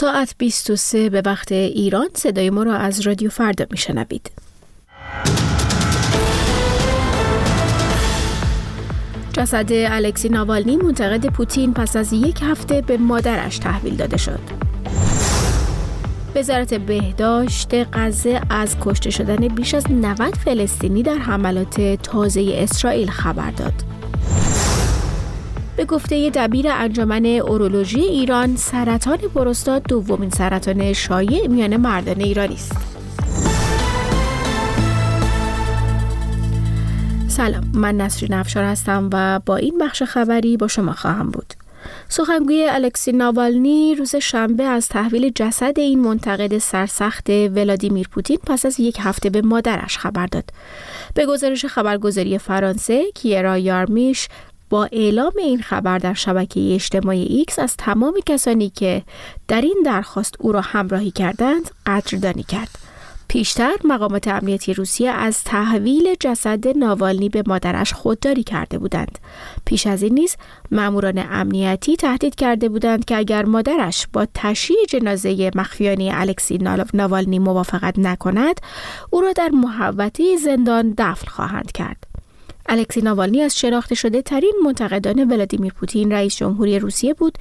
ساعت 23 به وقت ایران صدای ما را از رادیو فردا میشنوید. جسد الکسی ناوالنی منتقد پوتین پس از یک هفته به مادرش تحویل داده شد. وزارت بهداشت غزه از کشته شدن بیش از 90 فلسطینی در حملات تازه اسرائیل خبر داد. به گفته دبیر انجمن اورولوژی ایران سرطان پروستات دومین سرطان شایع میان مردان ایرانی است. سلام من نصری نفشار هستم و با این بخش خبری با شما خواهم بود. سخنگوی الکسی ناوالنی روز شنبه از تحویل جسد این منتقد سرسخت ولادیمیر پوتین پس از یک هفته به مادرش خبر داد. به گزارش خبرگزاری فرانسه کیرا یارمیش با اعلام این خبر در شبکه اجتماعی ایکس از تمام کسانی که در این درخواست او را همراهی کردند قدردانی کرد. پیشتر مقامات امنیتی روسیه از تحویل جسد ناوالنی به مادرش خودداری کرده بودند. پیش از این نیز ماموران امنیتی تهدید کرده بودند که اگر مادرش با تشییع جنازه مخفیانه الکسی ناوالنی موافقت نکند، او را در محوطه زندان دفن خواهند کرد. الکسی ناوالنی از شناخته شده ترین منتقدان ولادیمیر پوتین رئیس جمهوری روسیه بود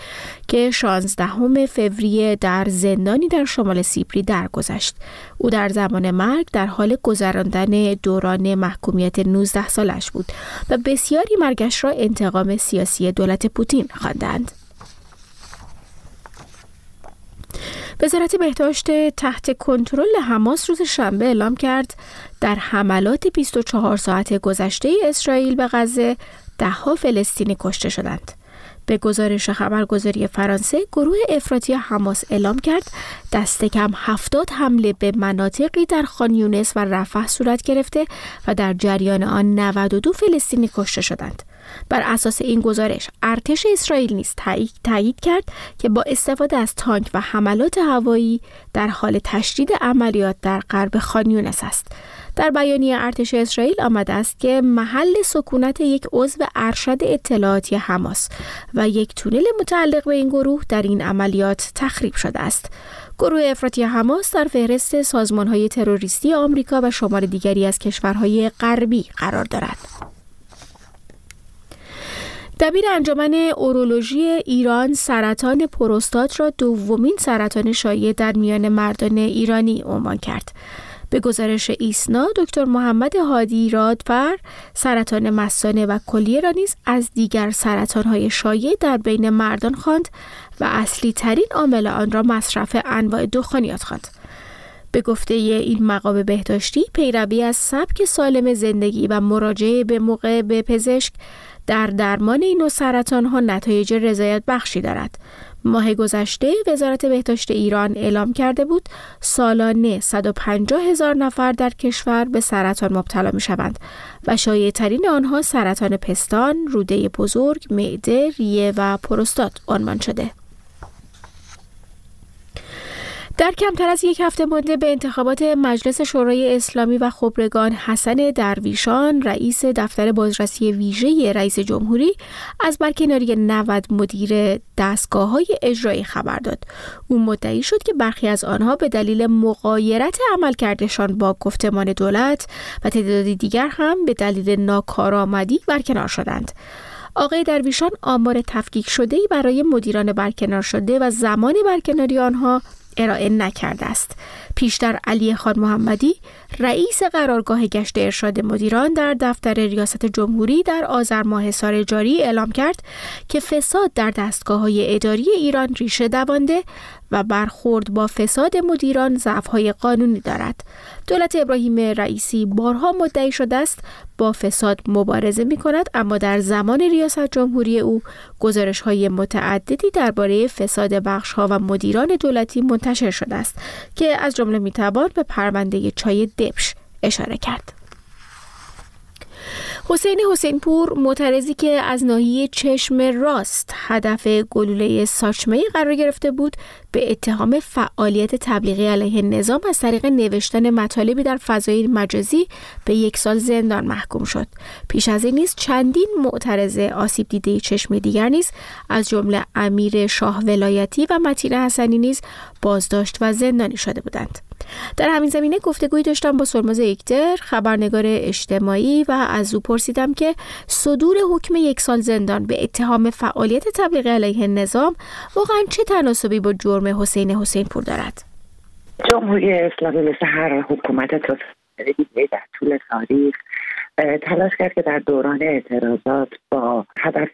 که 16 فوریه در زندانی در شمال سیپری درگذشت. او در زمان مرگ در حال گذراندن دوران محکومیت 19 سالش بود و بسیاری مرگش را انتقام سیاسی دولت پوتین خواندند. وزارت بهداشت تحت کنترل حماس روز شنبه اعلام کرد در حملات 24 ساعت گذشته اسرائیل به غزه دهها فلسطینی کشته شدند. به گزارش خبرگزاری فرانسه گروه افراطی حماس اعلام کرد دست کم هفتاد حمله به مناطقی در خان یونس و رفح صورت گرفته و در جریان آن 92 فلسطینی کشته شدند. بر اساس این گزارش ارتش اسرائیل نیز تایید کرد که با استفاده از تانک و حملات هوایی در حال تشدید عملیات در غرب خانیونس است در بیانیه ارتش اسرائیل آمده است که محل سکونت یک عضو ارشد اطلاعاتی حماس و یک تونل متعلق به این گروه در این عملیات تخریب شده است گروه افراطی حماس در فهرست سازمانهای تروریستی آمریکا و شمار دیگری از کشورهای غربی قرار دارد. دبیر انجمن اورولوژی ایران سرطان پروستات را دومین سرطان شایع در میان مردان ایرانی عنوان کرد. به گزارش ایسنا دکتر محمد هادی رادفر سرطان مسانه و کلیه را نیز از دیگر سرطانهای شایع در بین مردان خواند و اصلی ترین عامل آن را مصرف انواع دخانیات خواند. به گفته این مقام بهداشتی پیروی از سبک سالم زندگی و مراجعه به موقع به پزشک در درمان این نوع سرطان ها نتایج رضایت بخشی دارد. ماه گذشته وزارت بهداشت ایران اعلام کرده بود سالانه 150 هزار نفر در کشور به سرطان مبتلا می شوند و شایع ترین آنها سرطان پستان، روده بزرگ، معده، ریه و پروستات عنوان شده. در کمتر از یک هفته مانده به انتخابات مجلس شورای اسلامی و خبرگان حسن درویشان رئیس دفتر بازرسی ویژه رئیس جمهوری از برکناری 90 مدیر دستگاه های اجرایی خبر داد. او مدعی شد که برخی از آنها به دلیل مقایرت عملکردشان با گفتمان دولت و تعدادی دیگر هم به دلیل ناکارآمدی برکنار شدند. آقای درویشان آمار تفکیک شده برای مدیران برکنار شده و زمان برکناری آنها ارائه نکرده است. پیشتر علی خان محمدی رئیس قرارگاه گشت ارشاد مدیران در دفتر ریاست جمهوری در آذر ماه سال جاری اعلام کرد که فساد در دستگاه های اداری ایران ریشه دوانده و برخورد با فساد مدیران ضعف‌های قانونی دارد. دولت ابراهیم رئیسی بارها مدعی شده است با فساد مبارزه می کند اما در زمان ریاست جمهوری او گزارش های متعددی درباره فساد بخش ها و مدیران دولتی منتشر شده است که از جمله می به پرونده چای دبش اشاره کرد. حسین حسین پور معترضی که از ناحیه چشم راست هدف گلوله ساچمه قرار گرفته بود به اتهام فعالیت تبلیغی علیه نظام از طریق نوشتن مطالبی در فضای مجازی به یک سال زندان محکوم شد. پیش از این نیز چندین معترض آسیب دیده چشم دیگر نیز از جمله امیر شاه ولایتی و متین حسنی نیز بازداشت و زندانی شده بودند. در همین زمینه گفتگویی داشتم با سرماز یکتر خبرنگار اجتماعی و از او پرسیدم که صدور حکم یک سال زندان به اتهام فعالیت تبلیغ علیه نظام واقعا چه تناسبی با جرم حسین حسین پور دارد؟ جمهوری اسلامی مثل هر حکومت دیگه در طول تاریخ تلاش کرد که در دوران اعتراضات با هدف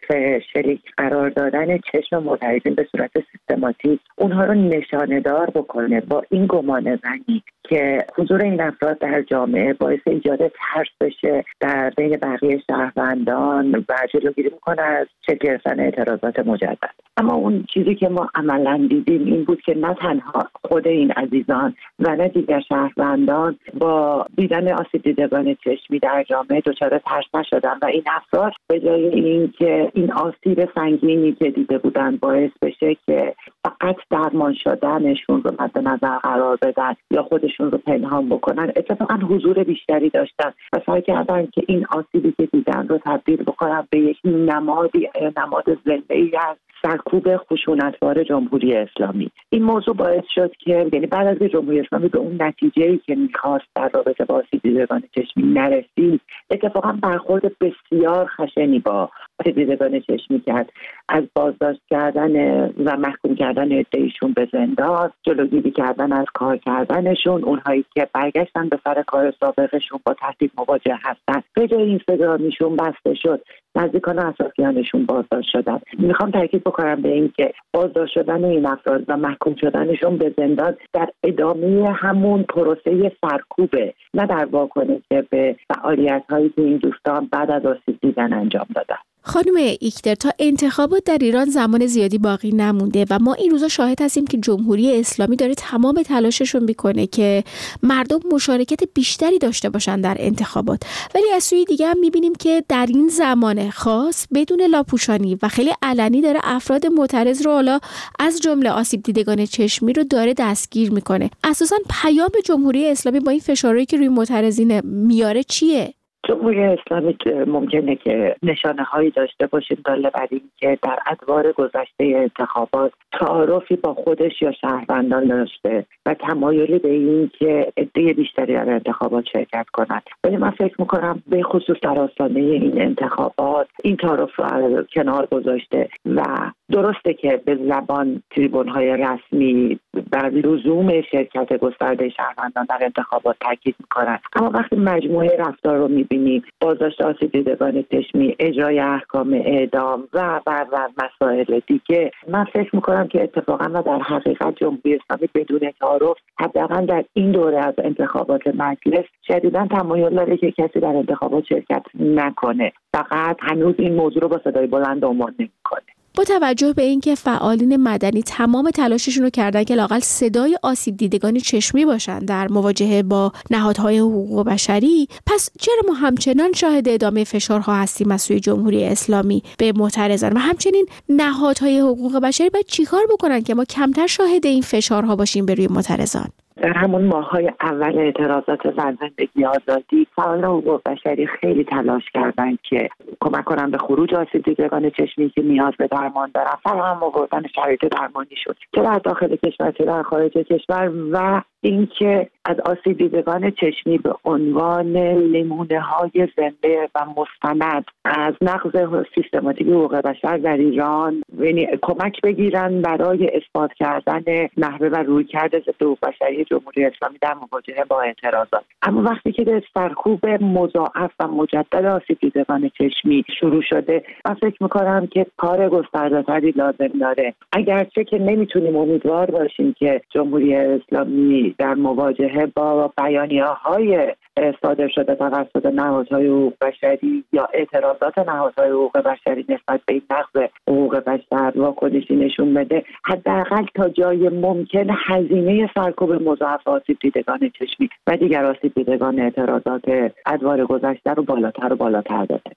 شریک قرار دادن چشم معترضین به صورت سیستماتیک اونها رو نشانه دار بکنه با این گمان زنی که حضور این افراد در جامعه باعث ایجاد ترس بشه در بین بقیه شهروندان و جلوگیری می‌کنه از چه گرفتن اعتراضات مجدد. اما اون چیزی که ما عملا دیدیم این بود که نه تنها خود این عزیزان و نه دیگر شهروندان با دیدن آسیب دیدگان چشمی در جامعه دچار ترس نشدن و این افراد به جای اینکه این آسیب سنگینی که دیده بودن باعث بشه که فقط درمان شدنشون رو مد نظر قرار بدن یا خودشون رو پنهان بکنن اتفاقا حضور بیشتری داشتن و سعی کردن که این آسیبی که دیدن رو تبدیل بکنن به یک نمادی نماد زنده ای از سرکوب خشونتبار جمهوری اسلامی. این موضوع باعث شد که یعنی بعد از جمهوری اسلامی به اون نتیجه ای که می‌خواست در رابطه با دیدگان چشمی نرسید اتفاقا برخورد بسیار خشنی با دیدگان چشمی کرد از بازداشت کردن و محکوم کردن ادهیشون به زندان جلوگیری کردن از کار کردنشون اونهایی که برگشتن به سر کار سابقشون با تهدید مواجه هستن. به جای اینستاگرامیشون بسته شد. نزدیکان اطرافیانشون بازداشت شدن. می‌خوام تاکید بکنم به اینکه بازداشت شدن این افراد و محکوم شدنشون به زندان در ادامه همون پروسه سرکوبه. نه در واکنش به فعالیت هایی که این دوستان بعد از آسیب دیدن انجام دادن. خانم ایکتر تا انتخابات در ایران زمان زیادی باقی نمونده و ما این روزا شاهد هستیم که جمهوری اسلامی داره تمام تلاششون می‌کنه که مردم مشارکت بیشتری داشته باشن در انتخابات. ولی از سوی دیگه هم می‌بینیم که در این زمان خاص بدون لاپوشانی و خیلی علنی داره افراد معترض رو حالا از جمله آسیب دیدگان چشمی رو داره دستگیر می‌کنه. اساسا پیام جمهوری اسلامی با این فشارهایی که روی معترضین میاره چیه؟ جمهوری اسلامی ممکنه که نشانه هایی داشته باشیم داله بر این که در ادوار گذشته انتخابات تعارفی با خودش یا شهروندان داشته و تمایلی به این که عده بیشتری در انتخابات شرکت کنند. ولی من فکر می‌کنم به خصوص در آستانه این انتخابات این تعارف رو کنار گذاشته و درسته که به زبان تریبون های رسمی بر لزوم شرکت گسترده شهروندان در انتخابات تاکید می‌کنند. اما وقتی مجموعه رفتار رو می‌بینیم بازداشت آسیب دیدگان چشمی اجرای احکام اعدام و و و مسائل دیگه من فکر می‌کنم که اتفاقا و در حقیقت جمهوری اسلامی بدون تعارف حداقل در این دوره از انتخابات مجلس شدیدا تمایل داره که کسی در انتخابات شرکت نکنه. فقط هنوز این موضوع رو با صدای بلند عنوان نمی‌کنه. با توجه به اینکه فعالین مدنی تمام تلاششون رو کردن که لاقل صدای آسیب دیدگان چشمی باشن در مواجهه با نهادهای حقوق بشری پس چرا ما همچنان شاهد ادامه فشارها هستیم از سوی جمهوری اسلامی به معترضان؟ و همچنین نهادهای حقوق بشری باید چیکار بکنن که ما کمتر شاهد این فشارها باشیم به روی معترضان؟ در همون ماهای اول اعتراضات زن زندگی آزادی فعال حقوق بشری خیلی تلاش کردند که کمک کنن به خروج آسیب دیدگان چشمی که نیاز به درمان دارن. فراهم آوردن شرایط درمانی شد. چه در داخل کشور چه در خارج کشور و اینکه از آسیب دیدگان چشمی به عنوان نمونه های زنده و مستند از نقض سیستماتیک حقوق بشر در ایران یعنی کمک بگیرن برای اثبات کردن نحوه و رویکرد ضد حقوق بشری جمهوری اسلامی در مواجهه با اعتراضات. اما وقتی که به سرکوب مضاعف و مجدد آسیب دیدگان چشمی شروع شده من فکر می‌کنم که کار گستردهتری لازم داره. اگرچه که نمی‌تونیم امیدوار باشیم که جمهوری اسلامی در مواجهه با بیانیه های صادر شده توسط نهادهای حقوق بشری یا اعتراضات نهادهای حقوق بشری نسبت به این نقض حقوق بشر واکنشی نشون بده. حداقل تا جای ممکن هزینه سرکوب مضاعف آسیب دیدگان چشمی و دیگر آسیب دیدگان اعتراضات ادوار گذشته رو بالاتر و بالاتر بده.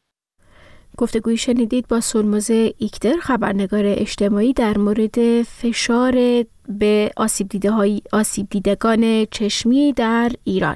گفتگوی شنیدید با سلموز ایکتر خبرنگار اجتماعی در مورد فشار به آسیب, دیده های آسیب دیدگان چشمی در ایران.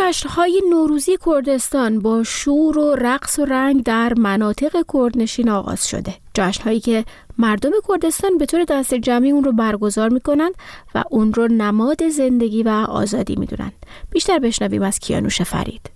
جشنهای نوروزی کردستان با شور و رقص و رنگ در مناطق کردنشین آغاز شده. جشنهایی که مردم کردستان به طور دست جمعی اون رو برگزار می‌کنند و اون رو نماد زندگی و آزادی می‌دونند. بیشتر بشنویم از کیانوش فرید.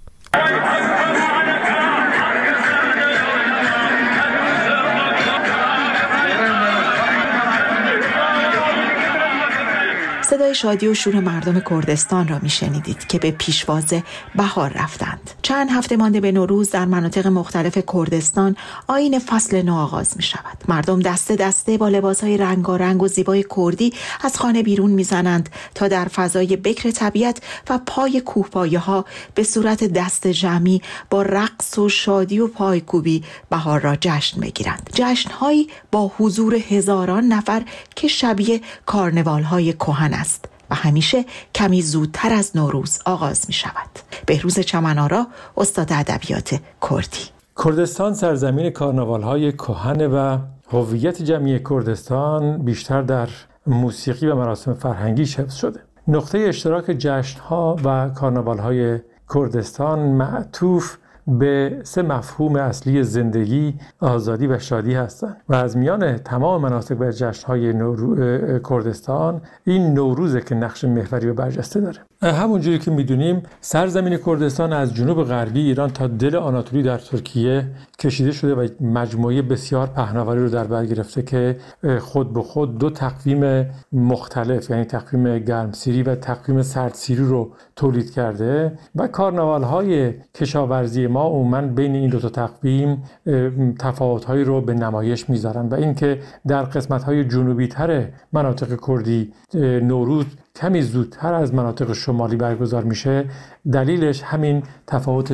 صدای شادی و شور مردم کردستان را میشنیدید که به پیشواز بهار رفتند. چند هفته مانده به نوروز در مناطق مختلف کردستان آین فصل نو آغاز می شود مردم دسته دسته با لباسهای رنگارنگ و زیبای کردی از خانه بیرون می‌زنند تا در فضای بکر طبیعت و پای کوهپایه ها به صورت دست جمعی با رقص و شادی و پایکوبی بهار را جشن بگیرند. جشنهایی با حضور هزاران نفر که شبیه کارنوال های کهن است و همیشه کمی زودتر از نوروز آغاز می شود. بهروز چمنارا استاد ادبیات کردی کردستان سرزمین کارناوال های کهن و هویت جمعی کردستان بیشتر در موسیقی و مراسم فرهنگی حفظ شده. نقطه اشتراک جشن ها و کارناوال های کردستان معطوف به سه مفهوم اصلی زندگی، آزادی و شادی هستند. و از میان تمام مناسک و جشنهای نورو... کردستان این نوروزه که نقش محوری و برجسته داره. همونجوری که می‌دونیم سرزمین کردستان از جنوب غربی ایران تا دل آناتولی در ترکیه کشیده شده و مجموعه بسیار پهناوری رو در بر گرفته که خود به خود دو تقویم مختلف یعنی تقویم گرمسیری و تقویم سردسیری رو تولید کرده و کارناوال های کشاورزی ما عموما بین این دو تا تقویم تفاوت هایی رو به نمایش می‌ذارن. و اینکه در قسمت های جنوبی تر مناطق کردی نوروز کمی زودتر از مناطق شمالی برگزار میشه. دلیلش همین تفاوت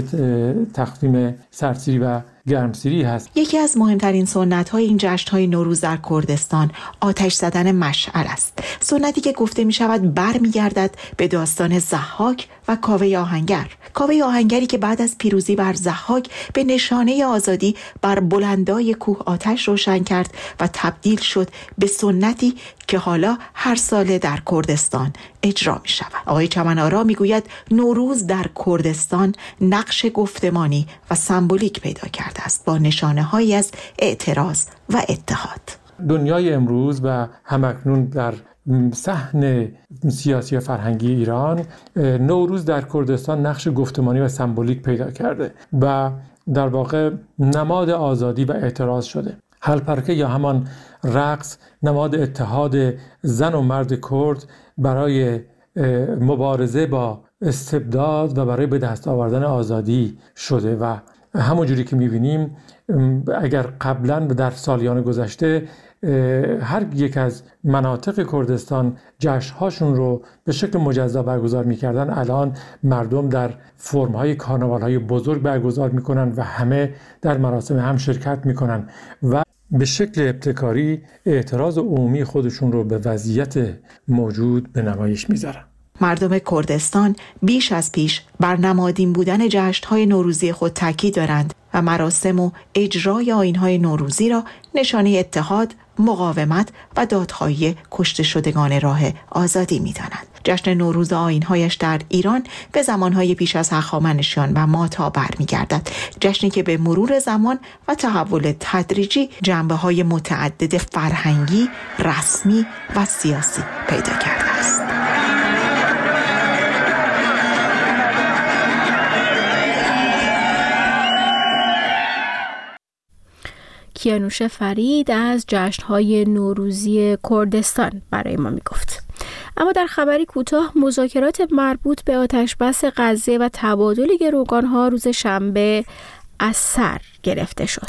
تقویم سرسیری و گرمسیری هست. یکی از مهمترین سنت های این جشن های نوروز در کردستان آتش زدن مشعل است. سنتی که گفته می شود برمیگردد به داستان زحاک و کاوه آهنگر. کاوه آهنگری که بعد از پیروزی بر زحاک به نشانه آزادی بر بلندای کوه آتش روشن کرد و تبدیل شد به سنتی که حالا هر ساله در کردستان اجرا می شود. آقای چمنارا می گوید نوروز در کردستان نقش گفتمانی و سمبولیک پیدا کرده است با نشانه هایی از اعتراض و اتحاد. دنیای امروز و همکنون در صحن سیاسی و فرهنگی ایران نوروز در کردستان نقش گفتمانی و سمبولیک پیدا کرده و در واقع نماد آزادی و اعتراض شده. هلپرکه یا همان رقص نماد اتحاد زن و مرد کرد برای مبارزه با استبداد و برای به دست آوردن آزادی شده و همونجوری که می‌بینیم اگر قبلا در سالیان گذشته هر یک از مناطق کردستان جشنهاشون رو به شکل مجزا برگزار می‌کردن. الان مردم در فرمهای کانوال های بزرگ برگزار می‌کنن و همه در مراسم هم شرکت می‌کنن و به شکل ابتکاری اعتراض عمومی خودشون رو به وضعیت موجود به نمایش می‌ذارن. مردم کردستان بیش از پیش بر نمادین بودن جشنهای نوروزی خود تاکید دارند و مراسم و اجرای آینهای نوروزی را نشانه اتحاد، مقاومت و دادخواهی کشته شدگان راه آزادی می دانند. جشن نوروز آینهایش در ایران به زمانهای پیش از هخامنشیان و ماتا برمیگردد جشنی که به مرور زمان و تحول تدریجی جنبه های متعدد فرهنگی، رسمی و سیاسی پیدا کرده است. کیانوش فرید از جشنهای نوروزی کردستان برای ما می‌گفت. اما در خبری کوتاه مذاکرات مربوط به آتش بس غزه و تبادل ها روز شنبه از سر گرفته شد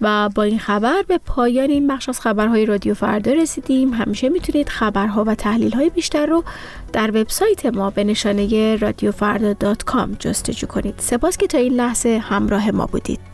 و با این خبر به پایان این بخش از خبرهای رادیو فردا رسیدیم. همیشه می‌تونید خبرها و تحلیل های بیشتر رو در وبسایت ما به نشانه رادیو فردا جستجو کنید. سپاس که تا این لحظه همراه ما بودید.